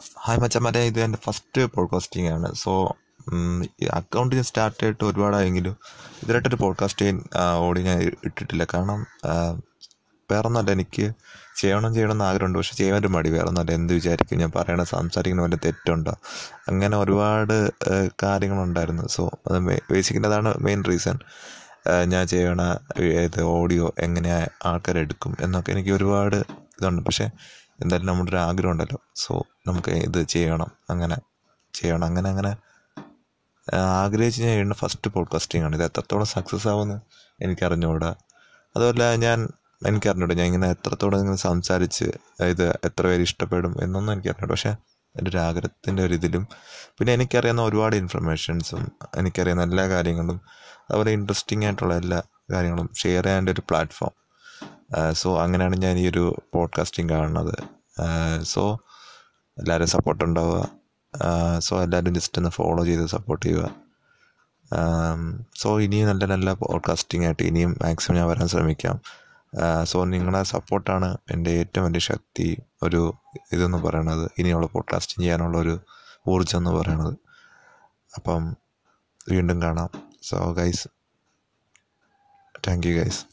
Hi മച്ചന്മാരെ ഇത് എന്റെ ഫസ്റ്റ് പോഡ്കാസ്റ്റിംഗ് ആണ്. സോ അക്കൗണ്ട് ഞാൻ സ്റ്റാർട്ട് ചെയ്തിട്ട് ഒരുപാടായെങ്കിലും ഇതിലായിട്ടൊരു പോഡ്കാസ്റ്റ് ഓടി ഞാൻ ഇട്ടിട്ടില്ല. കാരണം വേറൊന്നുമല്ല എനിക്ക് ചെയ്യണം ചെയ്യണം എന്ന് ആഗ്രഹമുണ്ട് പക്ഷെ ചെയ്യാൻ ഒരു മടി. വേറൊന്നുമല്ല എന്ത് വിചാരിക്കും? ഞാൻ പറയണ സംസാരിക്കുന്ന വല്ല തെറ്റുണ്ടോ? അങ്ങനെ ഒരുപാട് കാര്യങ്ങളുണ്ടായിരുന്നു. സോ അത് ബേസിക്കലി അതാണ് മെയിൻ റീസൺ ഞാൻ ചെയ്യണ ഇത് ഓഡിയോ എങ്ങനെ ആൾക്കാരെടുക്കും എന്നൊക്കെ എനിക്ക് ഒരുപാട് ഇതുണ്ട്. പക്ഷേ എന്തായാലും നമ്മുടെ ഒരു ആഗ്രഹം ഉണ്ടല്ലോ സോ നമുക്ക് ഇത് ചെയ്യണം അങ്ങനെ ചെയ്യണം അങ്ങനെ അങ്ങനെ. ആഗ്രഹിച്ച് ഞാൻ ചെയ്യുന്ന ഫസ്റ്റ് പോഡ്കാസ്റ്റിംഗ് ആണ്. ഇത് എത്രത്തോളം സക്സസ് ആവുമെന്ന് എനിക്കറിഞ്ഞുകൂടാ. അതുപോലെ ഞാൻ എനിക്കറിഞ്ഞൂടാ ഞാൻ ഇങ്ങനെ എത്രത്തോളം ഇങ്ങനെ സംസാരിച്ച് ഇത് എത്ര പേര് ഇഷ്ടപ്പെടും എന്നൊന്നും എനിക്കറിഞ്ഞൂടാ. പക്ഷേ എന്റെ ഒരു ആഗ്രഹത്തിന്റെ ഒരു ഇതിലും പിന്നെ എനിക്കറിയാവുന്ന ഒരുപാട് ഇൻഫർമേഷൻസും എനിക്കറിയാവുന്ന എല്ലാ കാര്യങ്ങളും അതുപോലെ ഇൻട്രസ്റ്റിംഗ് ആയിട്ടുള്ള എല്ലാ കാര്യങ്ങളും ഷെയർ ചെയ്യാന്റെ ഒരു പ്ലാറ്റ്ഫോം സോ അങ്ങനെയാണ് ഞാൻ ഈ ഒരു പോഡ്കാസ്റ്റിംഗ് കാണുന്നത്. സോ എല്ലാവരും സപ്പോർട്ട് ഉണ്ടാവുക. സോ എല്ലാവരും ജസ്റ്റ് ഒന്ന് ഫോളോ ചെയ്ത് സപ്പോർട്ട് ചെയ്യുക. സോ ഇനിയും നല്ല നല്ല പോഡ്കാസ്റ്റിംഗ് ആയിട്ട് ഇനിയും മാക്സിമം ഞാൻ വരാൻ ശ്രമിക്കാം. സോ നിങ്ങളുടെ സപ്പോർട്ടാണ് എന്റെ ഏറ്റവും വലിയ ശക്തി ഒരു ഇതെന്ന് പറയണത്. ഇനിയുള്ള പോഡ്കാസ്റ്റിംഗ് ചെയ്യാനുള്ള ഒരു ഊർജം എന്ന് പറയണത്. അപ്പം വീണ്ടും കാണാം. So guys thank you guys